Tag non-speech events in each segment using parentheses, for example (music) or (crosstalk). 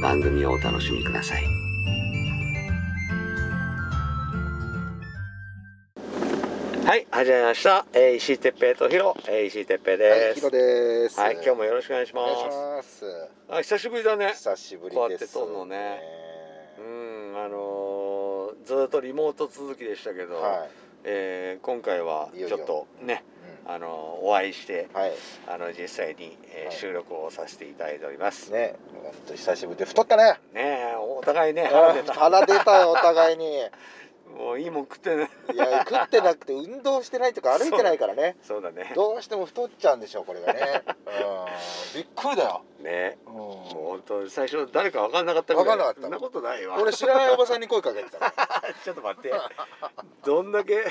番組をお楽しみください。はい、始まりました。えー、石井哲平とヒロ、えー、石井哲平はい、です。ヒロです。はい、今日もよろしくお願いします。あ、久しぶりだね。久しぶりです。こうやって撮るのねうん、あのーずっとリモート続きでしたけど、はえー今回はちょっとね、い。あのーお会いしてうん、はい。あの実際に、えーはい収録をさせていただいております。ねね、本当久しぶりで太ったね。えお互いね腹出た。腹出たよお互いに。(laughs) もういいもん食ってね。いや食ってなくて運動してないとか歩いてないからね。(laughs) そうだね。どうしても太っちゃうんでしょうこれがね。うん。びっくりだよ。ねうもう本当最初誰か分かんなかったぐらい分かんなかったそんなことないわ。俺知らないおばさんに声かけてたの。(laughs) ちょっと待って。どんだけ？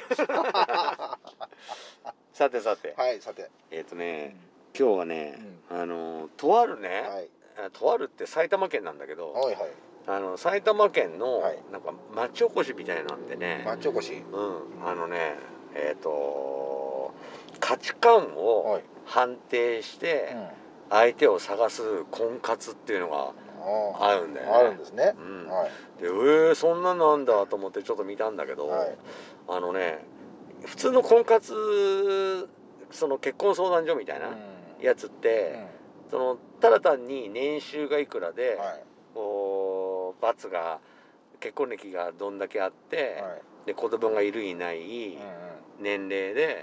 さてさて、はい、さて。えっ、とね、今日はね、うあのとあるね、はい。あとあるって埼玉県なんだけど、はいはい。あの埼玉県のはいなんか町おこしみたいなんでね、町おこし。うん、あのねえっ、と価値観をはい。判定してうん。相手を探す婚活っていうのがああるんだよね。あ。あるんですね。うんはい。でえー、そんなのなんだと思ってちょっと見たんだけど、はいあのね普通の婚活その結婚相談所みたいなうん。やつって、そのただ単に年収がいくらで、はい。こう罰が結婚歴がどんだけあって、はい。で子供がいるいないうんうん。年齢で、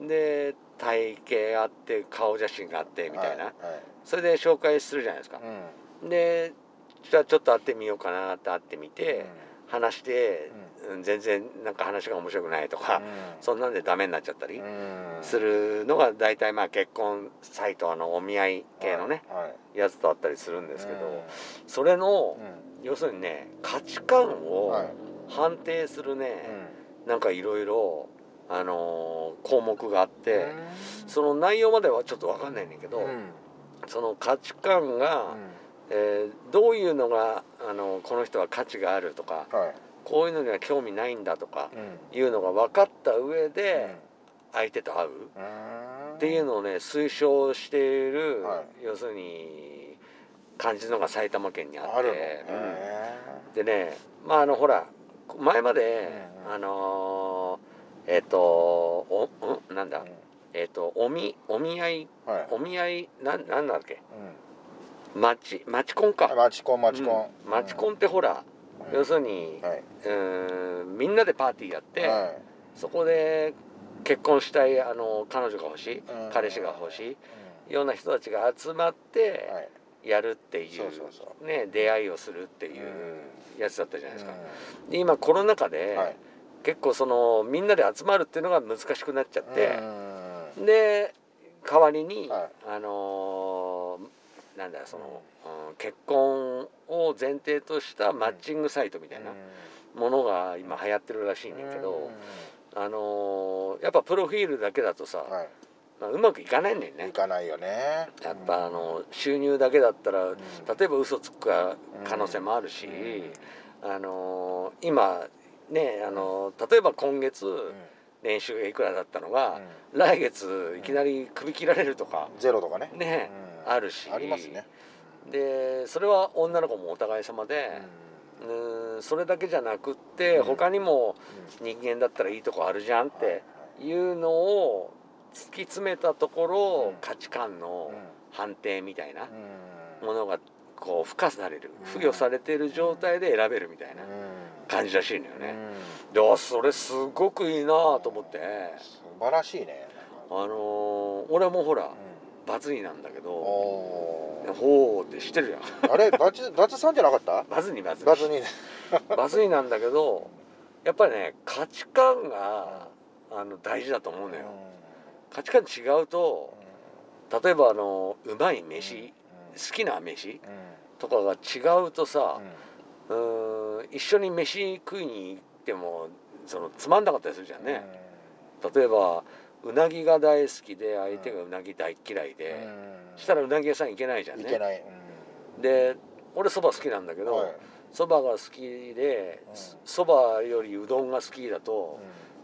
で体型あって顔写真があってみたいな、はいそれで紹介するじゃないですか。う。ん。でじゃあちょっと会ってみようかなって会ってみて、話して、うん全然なんか話が面白くないとか、そんなんでダメになっちゃったりうん。するのが大体まあ結婚サイトのお見合い系のね、はいやつとあったりするんですけど、うん。それの、うん。要するにね価値観をはい。判定するね、うん。なんかいろいろあのー項目があって、うん。その内容まではちょっと分かんないんだけど、うん。その価値観が、えーどういうのがあのこの人は価値があるとかはいこういうのには興味ないんだとかうん。いうのが分かった上で相手と会う。っていうのをね推奨している、はい。要するに感じのが埼玉県にあって。でねまああのほら前まで、うんうん。あのーえっ、とおんなんだ、えっ、とおみお見合いはい。お見合いなんなんだっけ？うん。マチマチコンか。マチコンマチコン。うん。マチコンってほら、要するに、はい。うーんみんなでパーティーやって、はい。そこで結婚したいあの彼女が欲しい、うん。彼氏が欲しういような人たちが集まってんはい。やるっていう,、ね、出会いをするっていううん。やつだったじゃないですか。うで今コロナ禍で、んはい。結構そのみんなで集まるっていうのが難しくなっちゃって、うん。で代わりに、はい。あのーなんだその、うん結婚を前提としたマッチングサイトみたいなものが今流行ってるらしいんだけど、あのーやっぱプロフィールだけだとさ、はい。まあ、うまくいかないんだよね。行。かないよね。やっぱあの収入だけだったらん。例えば嘘つくか可能性もあるし、あのー今ねあのー例えば今月年収がいくらだったのが、来月いきなり首切られるとかゼロとかね。ね、うん。あるし。ありますねでそれは女の子もお互い様で、うんそれだけじゃなくって、うん。他にも人間だったらいいとこあるじゃんっていうのを突き詰めたところ、うん。価値観の判定みたいなもものがこう付加されるうん。付与されてる状態で選べるみたいなうん。感じらしいのよね。うん。であそれすごくいいなと思って。素晴らしいね。あのー俺もほらうん。バズニなんだけどほうって知ってるじゃん。あれバツバツさんじゃなかった？バズニバズニバツに。バズニ (laughs) なんだけどやっぱりね価値観があの大事だと思うのよ。価値観違うと例えばあのうまい飯好きな飯とかが違うとさうーん一緒に飯食いに行ってもそのつまんなかったりするじゃんね。例えばうなぎが大好きで相手がうなぎ大嫌いでしたらうなぎ屋さん行けないじゃんね。いけない。で俺そば好きなんだけどはい。そばが好きでうん。そばよりうどんが好きだと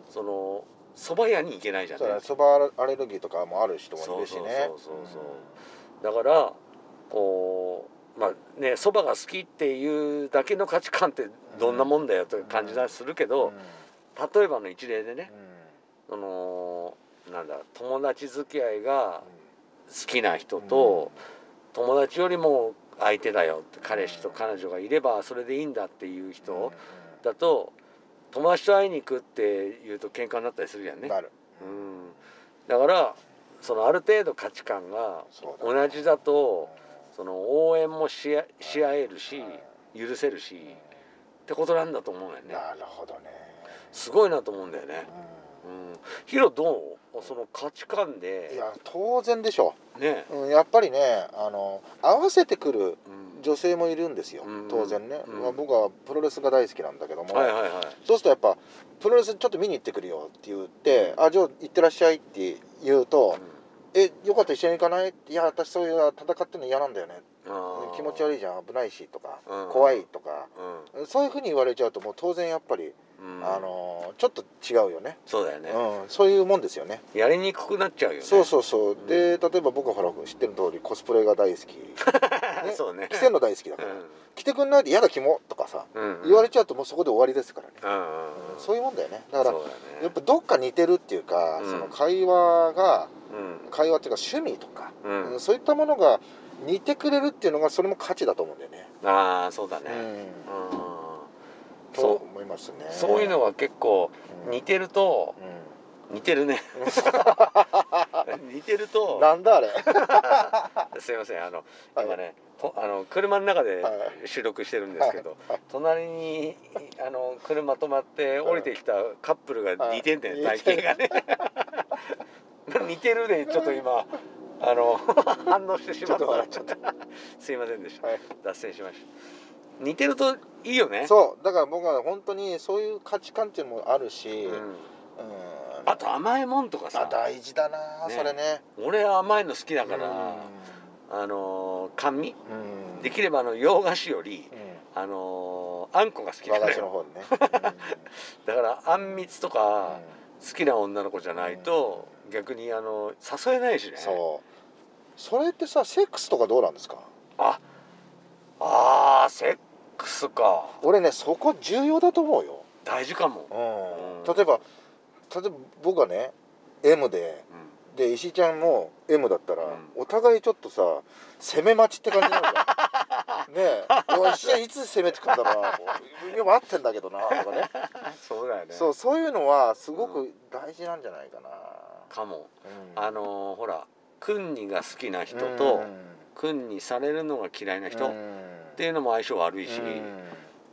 そのそば屋に行けないじゃんね。そばアレルギーとかもある人もいるしね。そうそうそうだからこうまあねそばが好きっていうだけの価値観ってどんなもんだよという感じがするけど、例えばの一例でねそのなんだ友達付き合いが好きな人と、友達よりも相手だよって彼氏と彼女がいればそれでいいんだっていう人だと友達と会いに行くって言うと喧嘩になったりするじゃんね。うん、だからそのある程度価値観が同じだとその応援もしあし合えるし許せるしってことなんだと思うよね。なるほどね。すごいなと思うんだよね。うん。ヒロどう？その価値観いでや当然でしょ。ね。う、うん、やっぱりねあの合わせてくるうん。女性もいるんですよ、うん。当然ね、うん。まあ、僕はプロレスが大好きなんだけども、はいはいはい。そうするとやっぱプロレスちょっと見に行ってくるよって言って「あじゃあ行ってらっしゃい」って言うと「えよかったら一緒に行かない?」いや私そういう戦ってるの嫌なんだよね。うん気持ち悪いじゃん危ないし」とかうん「怖い」とか。うそういうふうに言われちゃうともう当然やっぱり、んうん。あのちょっと違うよね、そうだよね。うん、そういうもんですよね。やりにくくなっちゃうよね。そうそうそう、ん。で例えば僕はほら知ってる通りコスプレが大好き。(laughs) ね？そうね。着せるの大好きだから、着てくんないで嫌だキモとかさうん言われちゃうともうそこで終わりですからね、うんうんうん。そういうもんだよね。だからね。やっぱどっか似てるっていうか、うん。その会話がうん。会話っていうか趣味とか、うん。うんそういったものが似てくれるっていうのがそれも価値だと思うんだよね。ああそうだね。うん。うん。とそう。思いますね。そういうのが結構うん。似てると似てるね。(laughs) 似てるうんとなんだあれ。(laughs) すいません。あのはい。今ねとあの車の中では収録してるんですけどはい。隣にあの車止まって降りてきたカップルが似てんだよはい。体型がね。似てる。(laughs) でちょっと今あの (laughs) 反応してしまった。ちょっと笑っちゃっすいませんでした。はい。脱線しました。似てるといいよね。そう。だから僕は本当にそういう価値観っていうのもあるし、うん。うん。あと甘いもんとかあさ大事だな、ね。それね。俺甘いの好きだから、うあのー甘味。んうん。できればあの洋菓子よりうん。あのーあんこが好きな和のよ菓子の方にね。(laughs) だからあんみつとうん。か好きな女の子じゃないと逆にあの誘えないしね。そう。それってさセックスとかどうなんですか？ああーセックスか。俺ねそこ重要だと思うよ、大事かも、うん。うん。例えば例えば僕がね M でうで石井ちゃんも M だったら、うん。お互いちょっとさ攻め待ちって感じになるじゃん。(laughs) ねえ。おい石井ちゃんいつ攻めてくんだろう？なこう今合ってんだけどなとかね。ん、そうだよね。そうそういうのはすごく大事なんじゃないかな、かも。うん。あのーほら君にが好きな人とうん。君にされるのが嫌いな人っうん。ていうのも相性悪いし、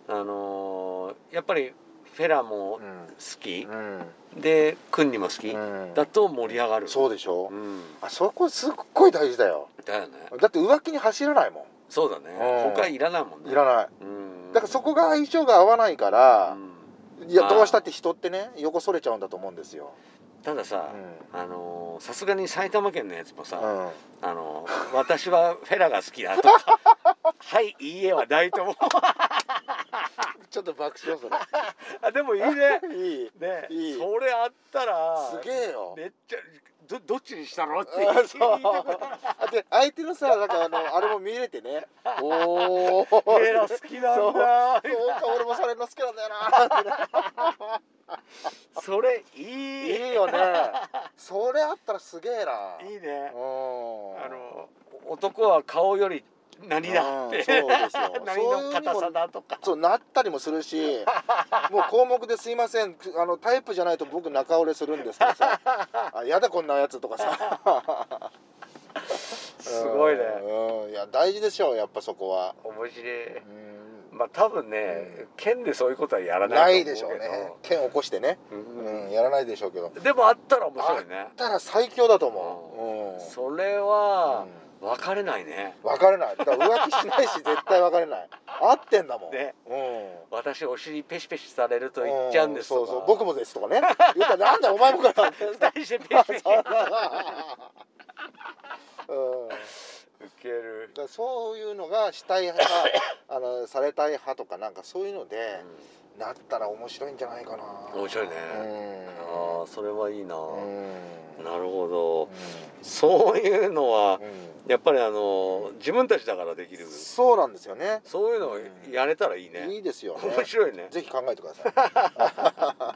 あのーやっぱりフェラも好き。う、ん。で君にも好き、うん。だと盛り上がる。そうでしょ、うん。あそこすっごい大事だよ。だよね。だって浮気に走らないもそうだね。うん。他いらないもんね。んいらない。うん。だからそこが相性が合わないからう、ん。いやどうしたって人ってね横それちゃうんだと思うんですよ、ただささすがに埼玉県のやつもさ、うん、あのー私はフェラが好きだとか (laughs) はいいいえはないと思うちょっと爆笑そ (laughs) あでもいいね。れ (laughs) いい。ね。いい。それあったらすげえよ。めっちゃどどっちにしたのってあ言いそう言いた。くなるだって相手のさなんかあのあれも見れてね。(laughs) おおフェラ好きなんだ。そう。か俺もそれの好きなんだよな。それいい。いいよね。それあったらすげえな。いいね。うんあの男は顔より何だって。うんそうですよ。(laughs) 何の硬さだとか。そうなったりもするし (laughs) もう項目ですいません。あのタイプじゃないと僕中折れするんですけどさ。(laughs) あやだこんなやつとかさ。すごいね。うんうん。いや大事でしょうやっぱそこは。面白い。うん。まあ多分ね県でそういうことはやらなないいでしょうね。剣起こしてね、ううんん、やらないでしょうけど。でもあったら面白いね。あったら最強だと思う、うん、それは分かれないね。別れない。だから浮気しないし (laughs) 絶対別れない。合ってんだもん。ね。うん。私お尻ペシペシされると言っちゃうんですとか。そうそう。僕もですとかね。言ったらなんだお前もかよ二人して。ペシペシうんウケるそういうのがしたい派あのされたい派とかなんかそういうので、なったら面白いんじゃないかな。面白いね。うん。ああそれはいいな。うん。なるほど。そういうのはうん。やっぱりあの自分たちだからできる。そうなんですよね。そういうのをやれたらいいね。いいですよね。面白いね。ぜひ考えてくださ (laughs)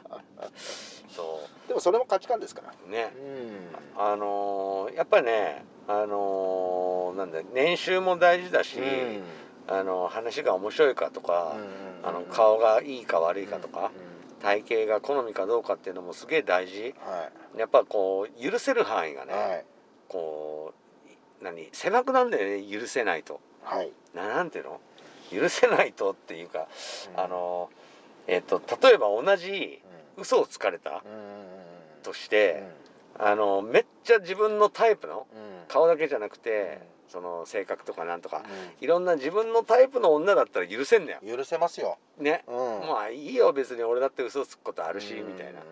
そいでもそれも価値観ですから。うね。うん。あのーやっぱりねあのーなんだ年収も大事だし、うん。あの話が面白いかとか、うんあの顔がいいか悪いかとか、うん。体型が好みかどうかっていうのもすげえ大事。はやっぱこう許せる範囲がね、いはい。こう何狭くなんだよね許せないと。はい。ななんていうの？許せないとっていうか、うん。あのえっ、と例えば同じ嘘をつかれたうんうんとして、あのめっちゃ自分のタイプのうん。うん顔だけじゃなくて、その性格とかなんとかういろんな自分のタイプの女だったら許せんだよん。許せますよ。ね、うん。まあいいよ別に俺だって嘘つくことあるし、みたいな。う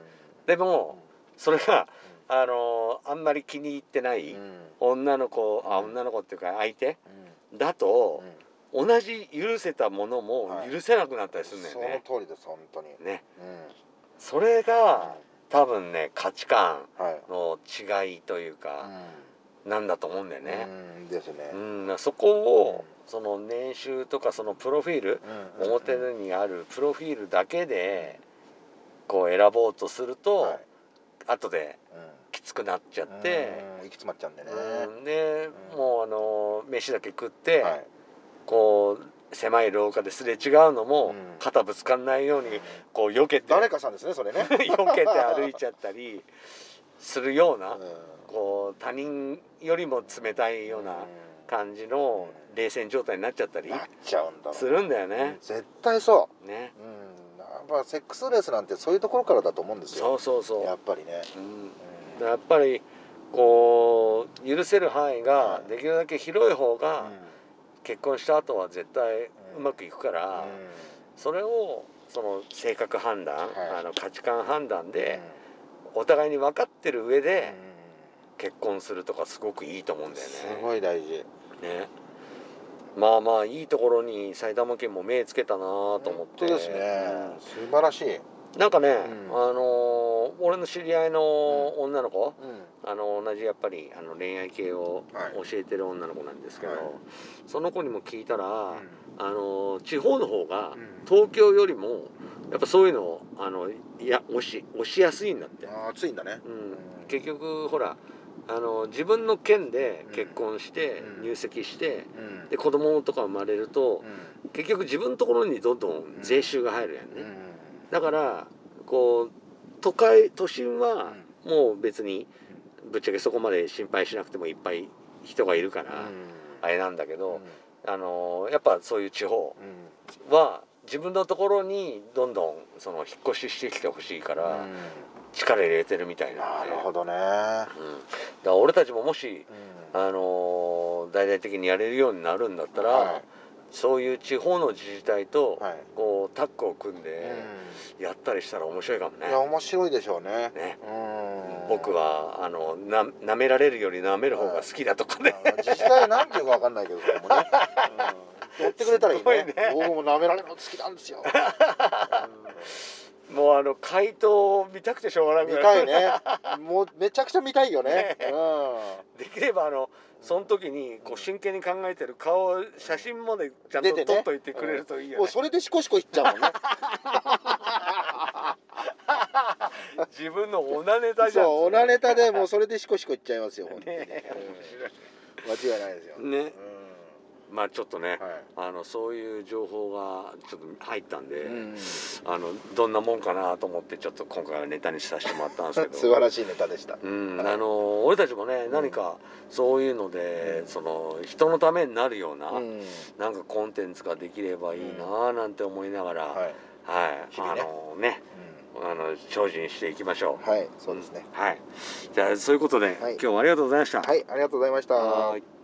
でもそれがあのあんまり気に入ってない女の子あうん。女の子っていうか相手うん。だとうん。同じ許せたものもはい。許せなくなったりするんだよそね、の通りです本当に。ね。うん。それが多分ね価値観はい。の違いというか、なんだと思うんだよね、うんですね。うんそこをうその年収とかそのプロフィールうん表にあるプロフィールだけでこう選ぼうとすると、はい。後でうん。きつくなっちゃって、うん行き詰まっちゃうんでね。うんで、うん。もうあの飯だけ食って、はい。こう狭い廊下ですれ違うのも、うん。肩ぶつかんないようにこう避けて誰かさんですねそれね。(laughs) 避けて歩いちゃったりするような、うん。こう他人よりも冷たいような感じの冷戦状態になっちゃったりするんだよね。絶対そね。ううん。やっぱセックスレースなんてそういうところからだと思うんですそうよそうそう。やっぱりね。うん。やっぱりこう許せる範囲がはい。できるだけ広い方うん。が結婚した後は絶対うまくいくから、それをその性格判断、はい。あの価値観判断うん。でお互いに分かってる上うん。で結婚するとかすごくいいと思うんだよね。すごい大事。ね。まあまあいいところに埼玉県も目つけたなと思って。ですね。素晴らしい。うんなんかね、うん。あのー俺の知り合いの女の子、うん。あの同じやっぱりあの恋愛系をはい。教えてる女の子なんですけど、はい。その子にも聞いたら、うん。あの地方の方がうん。東京よりもやっぱそういうのをあのいや押し押しやすいんだって、あー暑いんだね。うん、結局ほらあの自分の県で結婚してうん。入籍してうん。で子供とか生まれるとうん。結局自分のところにどんどん税収が入るやんね、うん。だからこう都会都心はもう別にぶっちゃけそこまで心配しなくてもいっぱい人がいるからあれなんだけど、あのやっぱそういう地方うん。は自分のところにどんどんその引っ越ししてきてほしいからうん。力入れてるみたいなで。なんるほどね。うん、だから俺たちももし、うん。あの大々的にやれるようになるんだったら、はい。そういう地方の自治体とはい。こうタッグを組んうでん。やったりしたら面白いかもね。いや。面白いでしょうね。ね。うん。僕はあのな舐められるより舐める方が好きだとかね、あの自治体なんていうかわかんないけどもね、うん、やってくれたらいいね。ね。僕も舐められるの好きなんですよ、(laughs) もうあの回答を見たくてしょうがなうんくなる。見たいね。もうめちゃくちゃ見たいよね。ね。うできればあのその時にこう真剣に考えてる顔を写真までちゃんと撮っといてくれるといいん、よね。もうそれでシコシコいっちゃうもんね。(laughs) 自分のオナネタじゃん。そうオナネタでもうそれでシコシコいっちゃいますよ本当に、ね。うん。間違いないですよ、ね。うんまあちょっとね、はい。あのそういう情報がちょっと入ったんで、うんあのどんなもんかなと思ってちょっと今回はネタにさせてもらったんですけど。(laughs) 素晴らしいネタでした。うん、はい。あの俺たちもね何かそういうので、うん。その人のためになるような、うん。なんかコンテンツができればいいななんて思いながら、はい。はい、あのねあの精進していきましょう。はいそうですね。はい。じゃあそういうことで、はい。今日はありがとうございました。はいありがとうございました